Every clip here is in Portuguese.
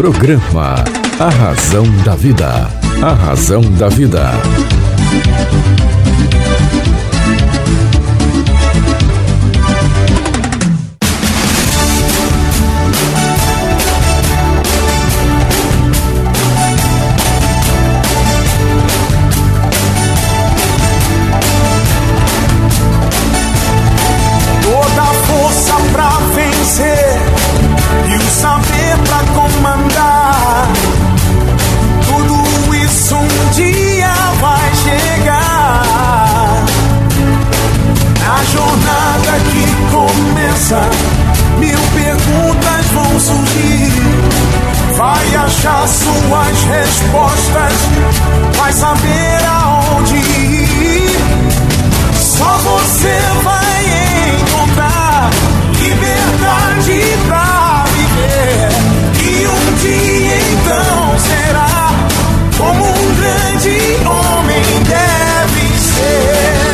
Programa A Razão da Vida. A Razão da Vida. Vai achar suas respostas, vai saber aonde ir. Só você vai encontrar liberdade pra viver. E um dia então será como um grande homem deve ser.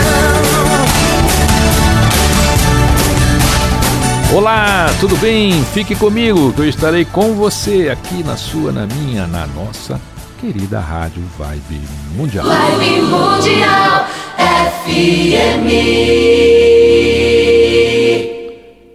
Olá, tudo bem? Fique comigo que eu estarei com você aqui na sua, na minha, na nossa querida Rádio Vibe Mundial. Vibe Mundial FM.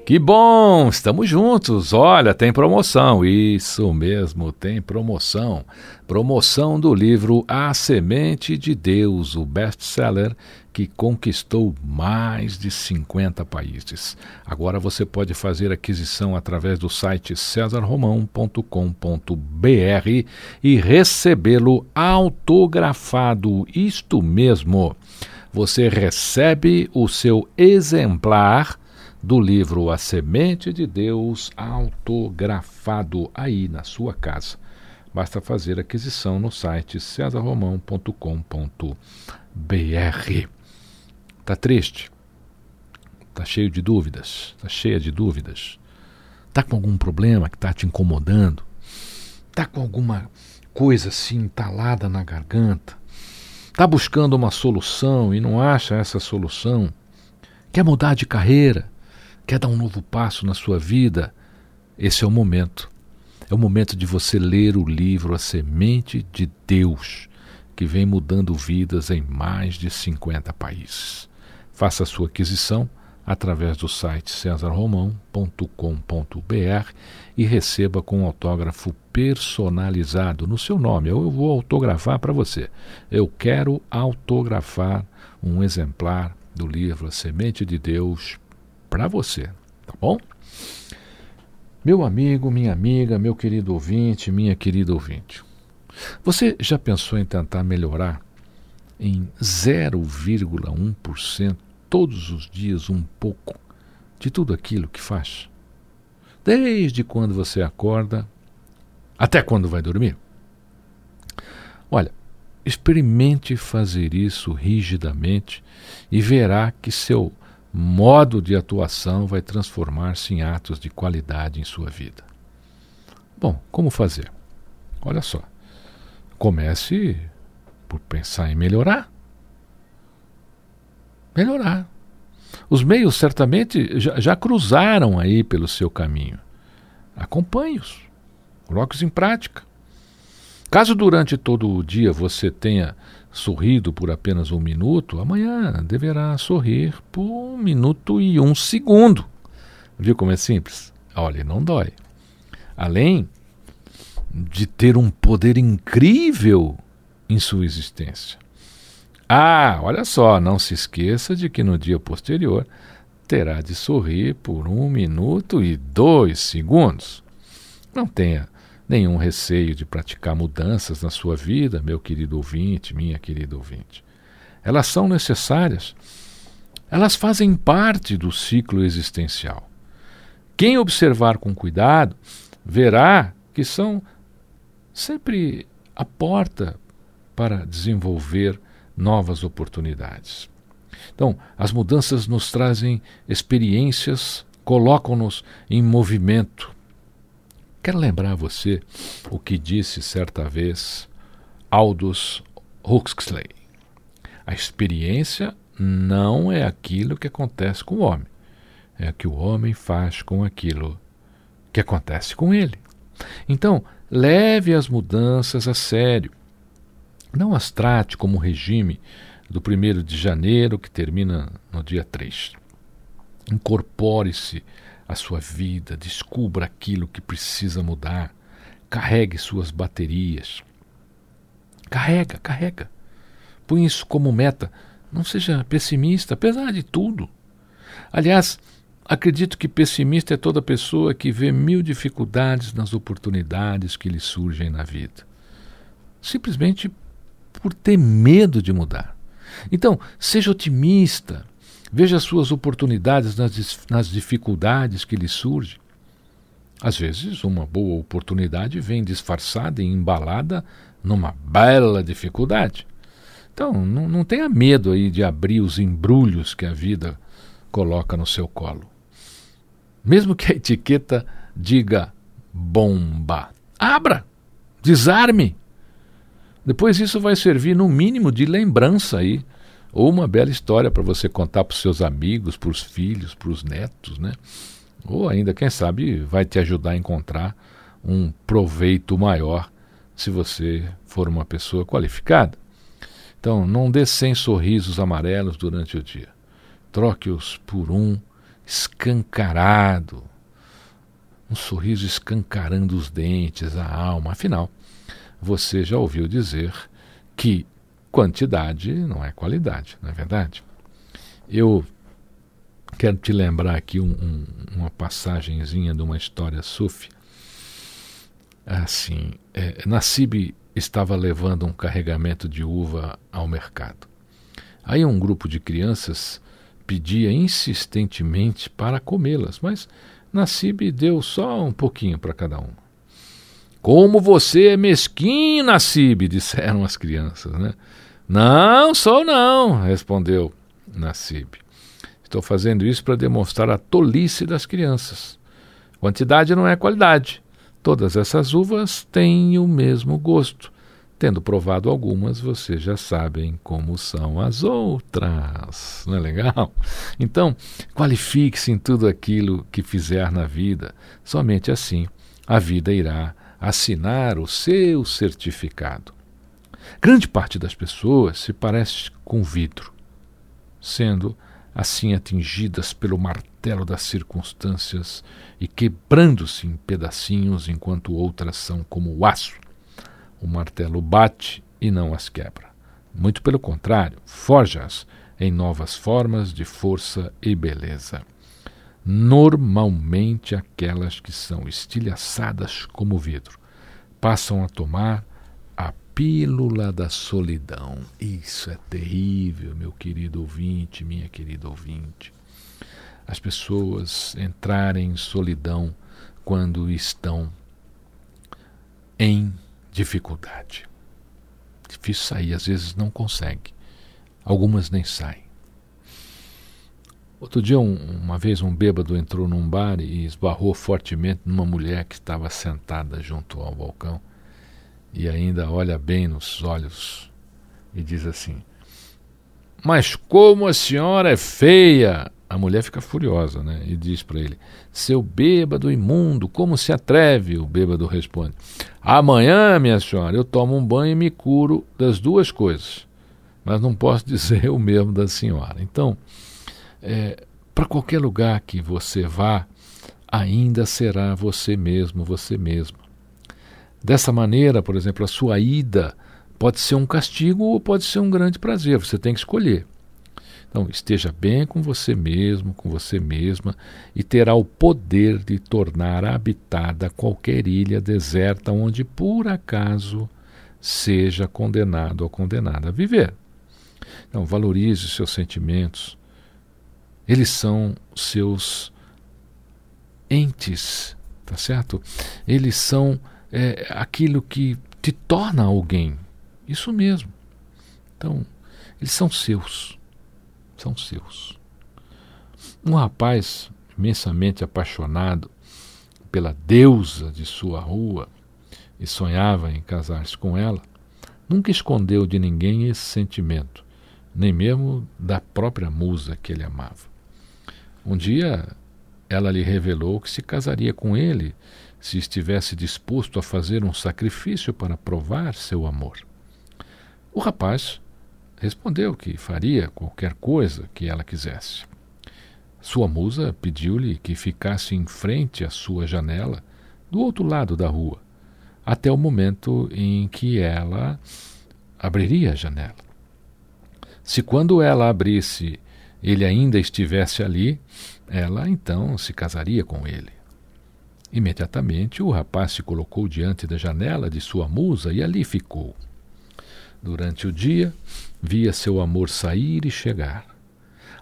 Que bom, estamos juntos. Olha, tem promoção. Isso mesmo, tem promoção. Promoção do livro A Semente de Deus, o best-seller que conquistou mais de 50 países. Agora você pode fazer aquisição através do site cesarromão.com.br e recebê-lo autografado. Isto mesmo. Você recebe o seu exemplar do livro A Semente de Deus autografado aí na sua casa. Basta fazer aquisição no site cesarromão.com.br. Está triste? Está cheio de dúvidas? Está cheia de dúvidas? Está com algum problema que está te incomodando? Está com alguma coisa assim entalada na garganta? Está buscando uma solução e não acha essa solução? Quer mudar de carreira? Quer dar um novo passo na sua vida? Esse é o momento. É o momento de você ler o livro A Semente de Deus, que vem mudando vidas em mais de 50 países. Faça a sua aquisição através do site cesarromão.com.br e receba com um autógrafo personalizado no seu nome. Eu vou autografar para você. Eu quero autografar um exemplar do livro A Semente de Deus para você, tá bom? Meu amigo, minha amiga, meu querido ouvinte, minha querida ouvinte. Você já pensou em tentar melhorar em 0,1% todos os dias um pouco de tudo aquilo que faz? Desde quando você acorda até quando vai dormir? Olha, experimente fazer isso rigidamente e verá que seu modo de atuação vai transformar-se em atos de qualidade em sua vida. Bom, como fazer? Olha só. Comece por pensar em melhorar. Melhorar. Os meios certamente já, já cruzaram aí pelo seu caminho. Acompanhe-os. Coloque-os em prática. Caso durante todo o dia você tenha sorrido por apenas um minuto, amanhã deverá sorrir por um minuto e um segundo. Viu como é simples? Olha, não dói. Além de ter um poder incrível em sua existência. Ah, olha só, não se esqueça de que no dia posterior terá de sorrir por um minuto e dois segundos. Não tenha nenhum receio de praticar mudanças na sua vida, meu querido ouvinte, minha querida ouvinte. Elas são necessárias. Elas fazem parte do ciclo existencial. Quem observar com cuidado verá que são sempre a porta para desenvolver novas oportunidades. Então, as mudanças nos trazem experiências, colocam-nos em movimento, Quero lembrar a você o que disse certa vez Aldous Huxley. A experiência não é aquilo que acontece com o homem, é o que o homem faz com aquilo que acontece com ele. Então, leve as mudanças a sério. Não as trate como um regime do 1 de janeiro que termina no dia 3. Incorpore-se à sua vida, descubra aquilo que precisa mudar, carregue suas baterias. Carrega, carrega. Põe isso como meta. Não seja pessimista, apesar de tudo. Aliás, acredito que pessimista é toda pessoa que vê mil dificuldades nas oportunidades que lhe surgem na vida. Simplesmente por ter medo de mudar. Então, seja otimista, veja as suas oportunidades nas, nas dificuldades que lhe surgem. Às vezes, uma boa oportunidade vem disfarçada e embalada numa bela dificuldade. Então, não, não tenha medo aí de abrir os embrulhos que a vida coloca no seu colo. Mesmo que a etiqueta diga bomba, abra, desarme. Depois isso vai servir no mínimo de lembrança aí, ou uma bela história para você contar para os seus amigos, para os filhos, para os netos, né? Ou ainda, quem sabe, vai te ajudar a encontrar um proveito maior se você for uma pessoa qualificada. Então, não dê 100 sorrisos amarelos durante o dia. Troque-os por um escancarado. Um sorriso escancarando os dentes, a alma. Afinal, você já ouviu dizer que quantidade não é qualidade, não é verdade? Eu quero te lembrar aqui um, um, uma passagenzinha de uma história sufi. Assim, é, Nassib estava levando um carregamento de uva ao mercado. Aí um grupo de crianças pedia insistentemente para comê-las, mas Nassib deu só um pouquinho para cada uma. Como você é mesquinho, Nassib, disseram as crianças, né? Não, sou não, respondeu Nassib. Estou fazendo isso para demonstrar a tolice das crianças. Quantidade não é qualidade. Todas essas uvas têm o mesmo gosto. Tendo provado algumas, vocês já sabem como são as outras. Não é legal? Então, qualifique-se em tudo aquilo que fizer na vida. Somente assim a vida irá assinar o seu certificado. Grande parte das pessoas se parece com vidro, sendo assim atingidas pelo martelo das circunstâncias e quebrando-se em pedacinhos, enquanto outras são como o aço. O martelo bate e não as quebra. Muito pelo contrário, forja-as em novas formas de força e beleza. Normalmente, aquelas que são estilhaçadas como vidro passam a tomar pílula da solidão. Isso é terrível, meu querido ouvinte, minha querida ouvinte. As pessoas entrarem em solidão quando estão em dificuldade. Difícil sair, às vezes não consegue. Algumas nem saem. Outro dia, um, uma vez, um bêbado entrou num bar e esbarrou fortemente numa mulher que estava sentada junto ao balcão e ainda olha bem nos olhos e diz assim: Mas como a senhora é feia! A mulher fica furiosa né? e diz para ele: Seu bêbado imundo, como se atreve? O bêbado responde: Amanhã, minha senhora, eu tomo um banho e me curo das duas coisas. Mas não posso dizer o mesmo da senhora. Então, é, para qualquer lugar que você vá, ainda será você mesmo, você mesmo. Dessa maneira, por exemplo, a sua ida pode ser um castigo ou pode ser um grande prazer, você tem que escolher. Então, esteja bem com você mesmo, com você mesma, e terá o poder de tornar habitada qualquer ilha deserta onde por acaso seja condenado ou condenada a viver. Então, valorize seus sentimentos. Eles são seus entes, tá certo? Eles são é, aquilo que te torna alguém. Isso mesmo. Então, eles são seus. São seus. Um rapaz imensamente apaixonado pela deusa de sua rua e sonhava em casar-se com ela, nunca escondeu de ninguém esse sentimento, nem mesmo da própria musa que ele amava. Um dia ela lhe revelou que se casaria com ele se estivesse disposto a fazer um sacrifício para provar seu amor. O rapaz respondeu que faria qualquer coisa que ela quisesse. Sua musa pediu-lhe que ficasse em frente à sua janela, do outro lado da rua, até o momento em que ela abriria a janela. Se quando ela abrisse ele ainda estivesse ali, ela então se casaria com ele. Imediatamente o rapaz se colocou diante da janela de sua musa e ali ficou. Durante o dia, via seu amor sair e chegar.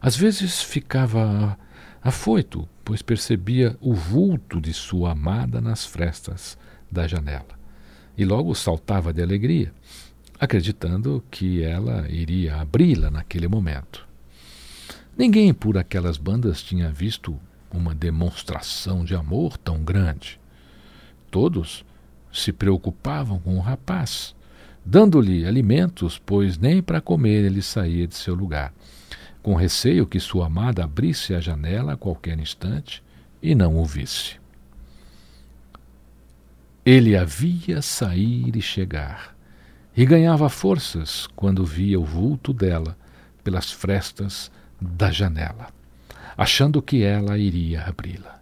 Às vezes ficava afoito, pois percebia o vulto de sua amada nas frestas da janela. E logo saltava de alegria, acreditando que ela iria abri-la naquele momento. Ninguém por aquelas bandas tinha visto uma demonstração de amor tão grande. Todos se preocupavam com o rapaz, dando-lhe alimentos, pois nem para comer ele saía de seu lugar, com receio que sua amada abrisse a janela a qualquer instante e não o visse. Ele a via sair e chegar, e ganhava forças quando via o vulto dela pelas frestas da janela, achando que ela iria abri-la.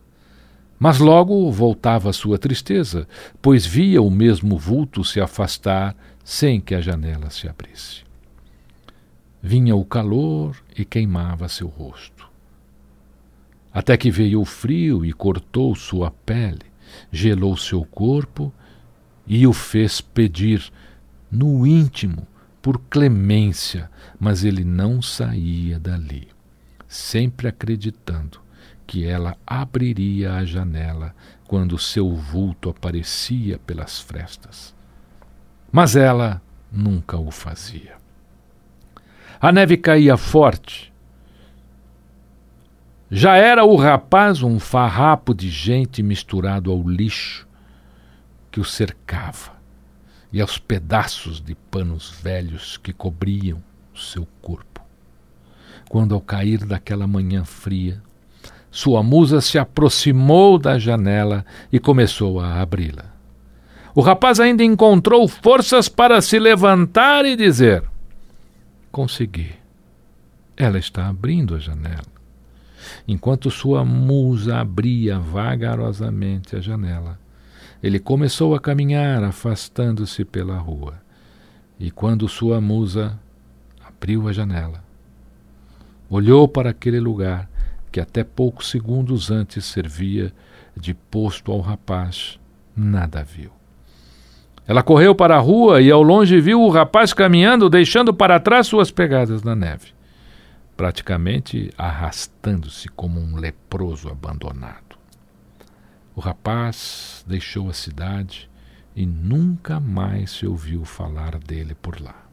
Mas logo voltava sua tristeza, pois via o mesmo vulto se afastar sem que a janela se abrisse. Vinha o calor e queimava seu rosto. Até que veio o frio e cortou sua pele, gelou seu corpo e o fez pedir, no íntimo, por clemência, mas ele não saía dali, sempre acreditando que ela abriria a janela quando seu vulto aparecia pelas frestas. Mas ela nunca o fazia. A neve caía forte. Já era o rapaz um farrapo de gente misturado ao lixo que o cercava e aos pedaços de panos velhos que cobriam o seu corpo. Quando, ao cair daquela manhã fria, sua musa se aproximou da janela e começou a abri-la. O rapaz ainda encontrou forças para se levantar e dizer: Consegui. Ela está abrindo a janela. Enquanto sua musa abria vagarosamente a janela, ele começou a caminhar, afastando-se pela rua. E quando sua musa abriu a janela, olhou para aquele lugar que até poucos segundos antes servia de posto ao rapaz, nada viu. Ela correu para a rua e ao longe viu o rapaz caminhando, deixando para trás suas pegadas na neve, praticamente arrastando-se como um leproso abandonado. O rapaz deixou a cidade e nunca mais se ouviu falar dele por lá.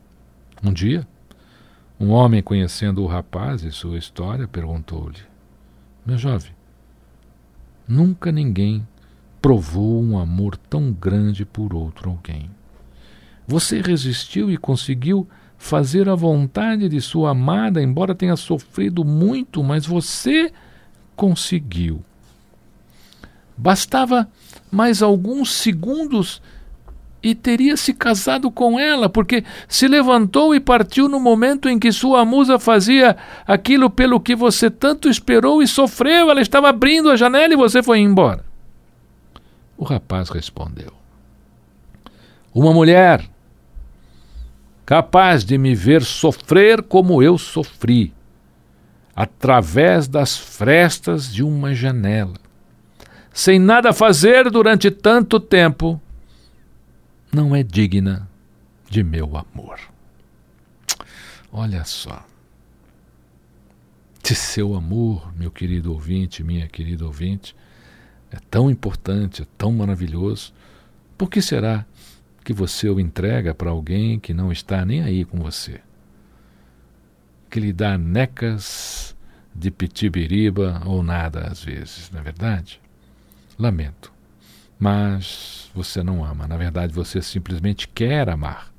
Um dia, um homem, conhecendo o rapaz e sua história, perguntou-lhe: Meu jovem, nunca ninguém provou um amor tão grande por outro alguém. Você resistiu e conseguiu fazer a vontade de sua amada, embora tenha sofrido muito, mas você conseguiu. Bastava mais alguns segundos e teria se casado com ela, porque se levantou e partiu no momento em que sua musa fazia aquilo pelo que você tanto esperou e sofreu. Ela estava abrindo a janela e você foi embora. O rapaz respondeu: Uma mulher capaz de me ver sofrer como eu sofri, através das frestas de uma janela sem nada fazer durante tanto tempo, não é digna de meu amor. Olha só. Se seu amor, meu querido ouvinte, minha querida ouvinte, é tão importante, é tão maravilhoso, por que será que você o entrega para alguém que não está nem aí com você? Que lhe dá necas de pitibiriba ou nada às vezes, não é verdade? Lamento. Mas você não ama. Na verdade, você simplesmente quer amar.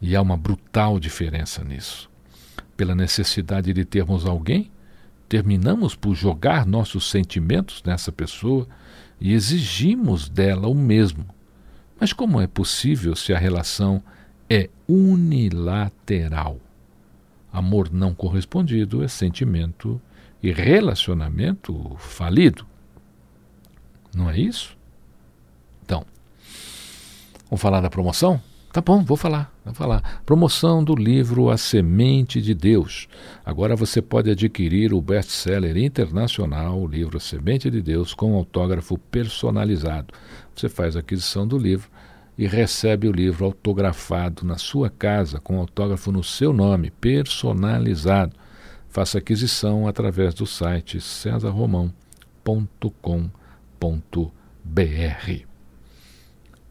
E há uma brutal diferença nisso. Pela necessidade de termos alguém terminamos por jogar nossos sentimentos nessa pessoa e exigimos dela o mesmo. Mas como é possível se a relação é unilateral? Amor não correspondido é sentimento e relacionamento falido. Não é isso? Então, vamos falar da promoção? Tá bom, vou falar, vou falar. Promoção do livro A Semente de Deus. Agora você pode adquirir o best-seller internacional, o livro A Semente de Deus, com autógrafo personalizado. Você faz a aquisição do livro e recebe o livro autografado na sua casa, com autógrafo no seu nome, personalizado. Faça aquisição através do site cesarromão.com.br.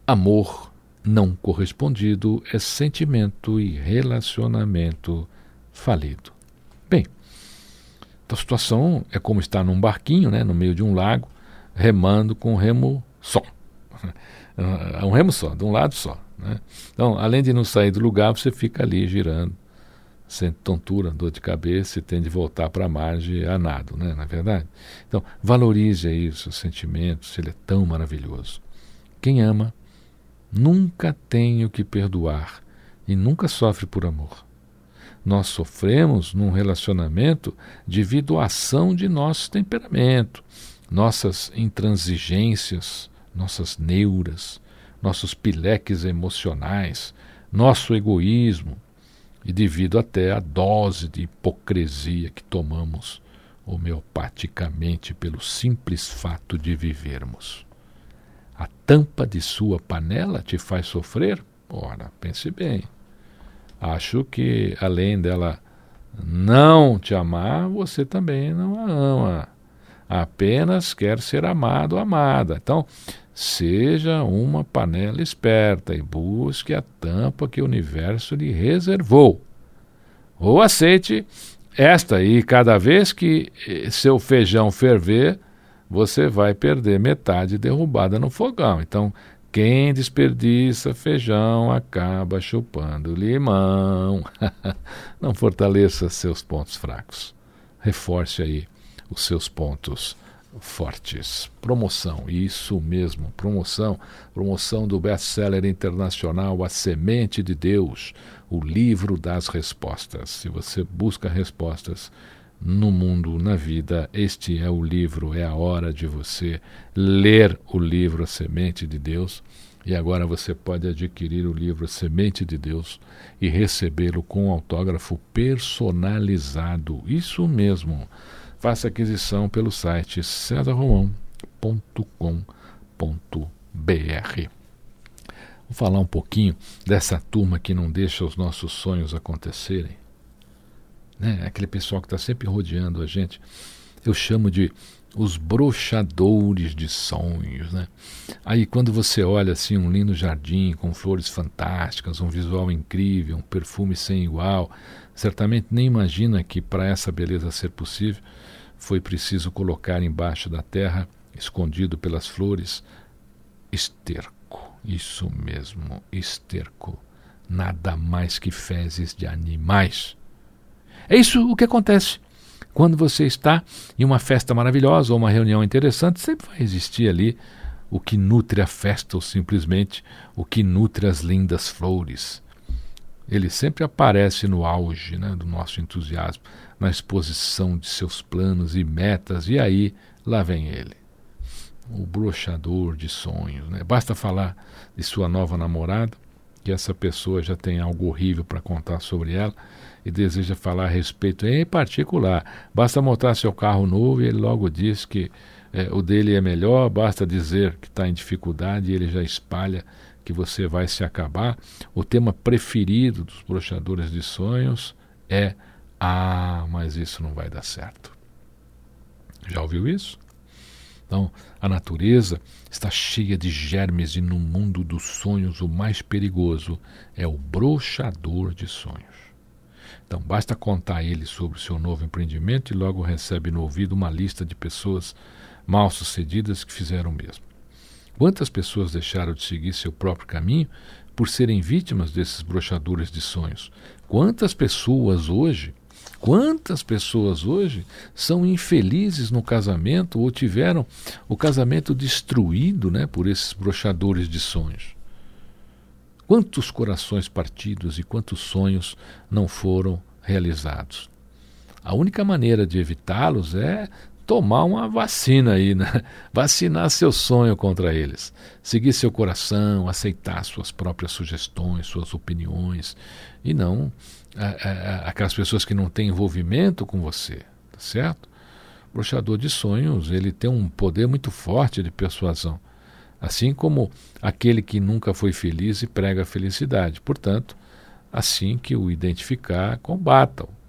Amor não correspondido é sentimento e relacionamento falido. Bem, a situação é como estar num barquinho, né, no meio de um lago, remando com um remo só. É um remo só, de um lado só. Né? Então, além de não sair do lugar, você fica ali girando, sem tontura, dor de cabeça e tem de voltar para a margem a nado, né? na é verdade? Então, valorize aí os seus sentimentos, ele é tão maravilhoso. Quem ama nunca tem o que perdoar e nunca sofre por amor. Nós sofremos num relacionamento devido à ação de nosso temperamento, nossas intransigências, nossas neuras, nossos pileques emocionais, nosso egoísmo e devido até à dose de hipocrisia que tomamos homeopaticamente pelo simples fato de vivermos. A tampa de sua panela te faz sofrer? Ora, pense bem. Acho que além dela não te amar, você também não a ama. Apenas quer ser amado ou amada. Então, seja uma panela esperta e busque a tampa que o universo lhe reservou. Ou aceite esta e cada vez que eh, seu feijão ferver, você vai perder metade derrubada no fogão. Então, quem desperdiça feijão acaba chupando limão. Não fortaleça seus pontos fracos. Reforce aí os seus pontos fortes. Promoção, isso mesmo, promoção. Promoção do best-seller internacional A Semente de Deus, o livro das respostas. Se você busca respostas, no mundo, na vida. Este é o livro, é a hora de você ler o livro A Semente de Deus. E agora você pode adquirir o livro Semente de Deus e recebê-lo com autógrafo personalizado. Isso mesmo. Faça aquisição pelo site cesarromão.com.br. Vou falar um pouquinho dessa turma que não deixa os nossos sonhos acontecerem né? aquele pessoal que está sempre rodeando a gente. Eu chamo de os brochadores de sonhos, né? Aí quando você olha assim um lindo jardim com flores fantásticas, um visual incrível, um perfume sem igual, certamente nem imagina que para essa beleza ser possível foi preciso colocar embaixo da terra, escondido pelas flores, esterco. Isso mesmo, esterco. Nada mais que fezes de animais é isso o que acontece. Quando você está em uma festa maravilhosa ou uma reunião interessante, sempre vai existir ali o que nutre a festa ou simplesmente o que nutre as lindas flores. Ele sempre aparece no auge né, do nosso entusiasmo, na exposição de seus planos e metas, e aí lá vem ele, o brochador de sonhos. Né? Basta falar de sua nova namorada, que essa pessoa já tem algo horrível para contar sobre ela e deseja falar a respeito em particular. Basta montar seu carro novo e ele logo diz que é, o dele é melhor, basta dizer que está em dificuldade e ele já espalha que você vai se acabar. O tema preferido dos brochadores de sonhos é Ah, mas isso não vai dar certo. Já ouviu isso? Então, a natureza está cheia de germes e no mundo dos sonhos o mais perigoso é o brochador de sonhos. Então, basta contar a ele sobre o seu novo empreendimento e logo recebe no ouvido uma lista de pessoas mal sucedidas que fizeram o mesmo. Quantas pessoas deixaram de seguir seu próprio caminho por serem vítimas desses brochadores de sonhos? Quantas pessoas hoje Quantas pessoas hoje são infelizes no casamento ou tiveram o casamento destruído né, por esses brochadores de sonhos? Quantos corações partidos e quantos sonhos não foram realizados? A única maneira de evitá-los é tomar uma vacina aí, né? Vacinar seu sonho contra eles. Seguir seu coração, aceitar suas próprias sugestões, suas opiniões. E não a, a, aquelas pessoas que não têm envolvimento com você, tá certo? O broxador de sonhos, ele tem um poder muito forte de persuasão. Assim como aquele que nunca foi feliz e prega a felicidade. Portanto, assim que o identificar, combata-o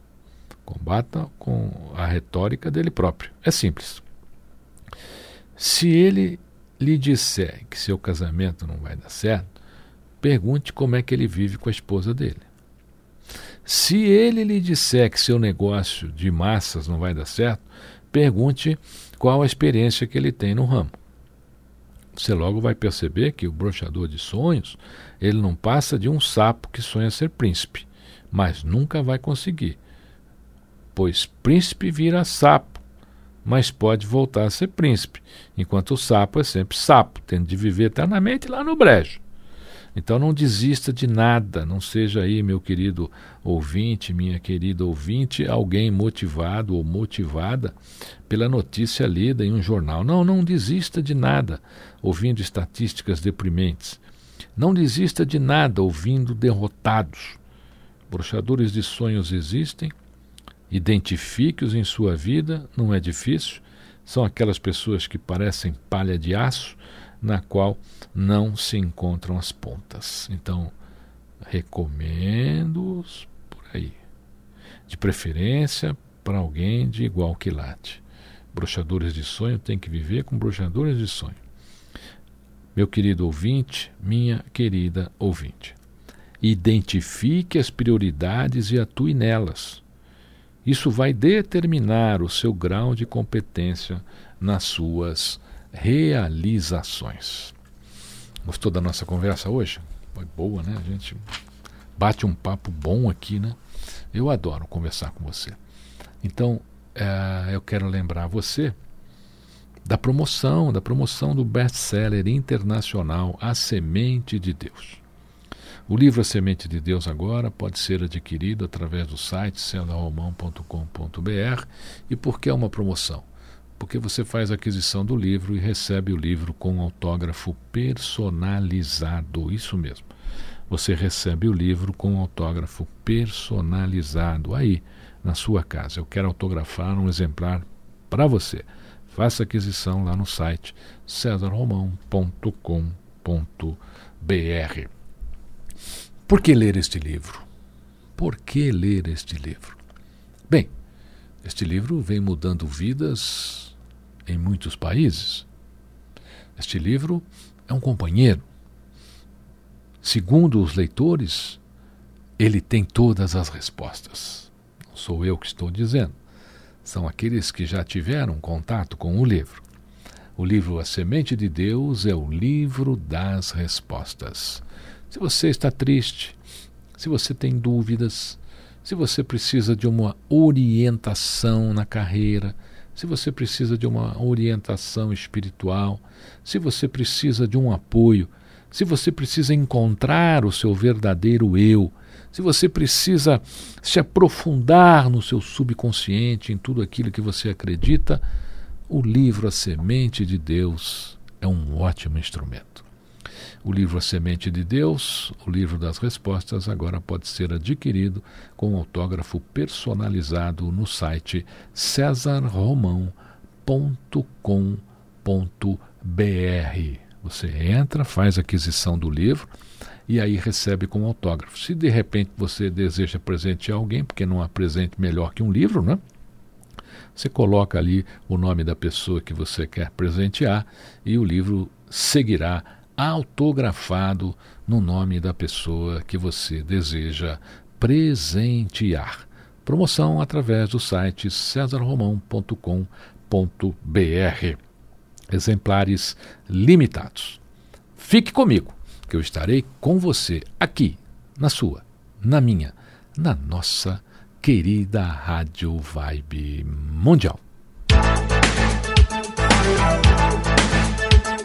Combata com a retórica dele próprio. É simples. Se ele lhe disser que seu casamento não vai dar certo, pergunte como é que ele vive com a esposa dele. Se ele lhe disser que seu negócio de massas não vai dar certo, pergunte qual a experiência que ele tem no ramo. Você logo vai perceber que o brochador de sonhos, ele não passa de um sapo que sonha ser príncipe, mas nunca vai conseguir pois príncipe vira sapo, mas pode voltar a ser príncipe, enquanto o sapo é sempre sapo, tendo de viver eternamente lá no brejo. Então não desista de nada, não seja aí, meu querido ouvinte, minha querida ouvinte, alguém motivado ou motivada pela notícia lida em um jornal. Não, não desista de nada ouvindo estatísticas deprimentes. Não desista de nada ouvindo derrotados. Brochadores de sonhos existem, Identifique-os em sua vida, não é difícil. São aquelas pessoas que parecem palha de aço, na qual não se encontram as pontas. Então, recomendo-os por aí. De preferência para alguém de igual quilate. Brochadores de sonho têm que viver com brochadores de sonho. Meu querido ouvinte, minha querida ouvinte, identifique as prioridades e atue nelas. Isso vai determinar o seu grau de competência nas suas realizações. Gostou da nossa conversa hoje? Foi boa, né? A gente bate um papo bom aqui, né? Eu adoro conversar com você. Então, é, eu quero lembrar você da promoção, da promoção do best-seller internacional A Semente de Deus. O livro A Semente de Deus agora pode ser adquirido através do site celaromão.com.br. E por que é uma promoção? Porque você faz a aquisição do livro e recebe o livro com autógrafo personalizado. Isso mesmo. Você recebe o livro com autógrafo personalizado aí na sua casa. Eu quero autografar um exemplar para você. Faça aquisição lá no site cesarromão.com.br. Por que ler este livro? Por que ler este livro? Bem, este livro vem mudando vidas em muitos países. Este livro é um companheiro. Segundo os leitores, ele tem todas as respostas. Não sou eu que estou dizendo. São aqueles que já tiveram contato com o livro. O livro A Semente de Deus é o livro das respostas. Se você está triste, se você tem dúvidas, se você precisa de uma orientação na carreira, se você precisa de uma orientação espiritual, se você precisa de um apoio, se você precisa encontrar o seu verdadeiro eu, se você precisa se aprofundar no seu subconsciente, em tudo aquilo que você acredita, o livro A Semente de Deus é um ótimo instrumento. O livro A Semente de Deus, o livro das respostas, agora pode ser adquirido com autógrafo personalizado no site cesarromão.com.br. Você entra, faz aquisição do livro e aí recebe com autógrafo. Se de repente você deseja presentear alguém, porque não há presente melhor que um livro, né? Você coloca ali o nome da pessoa que você quer presentear e o livro seguirá autografado no nome da pessoa que você deseja presentear. Promoção através do site cesarromão.com.br. Exemplares limitados. Fique comigo, que eu estarei com você aqui, na sua, na minha, na nossa querida Rádio Vibe Mundial.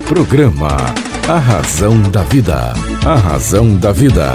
Programa A Razão da Vida. A Razão da Vida.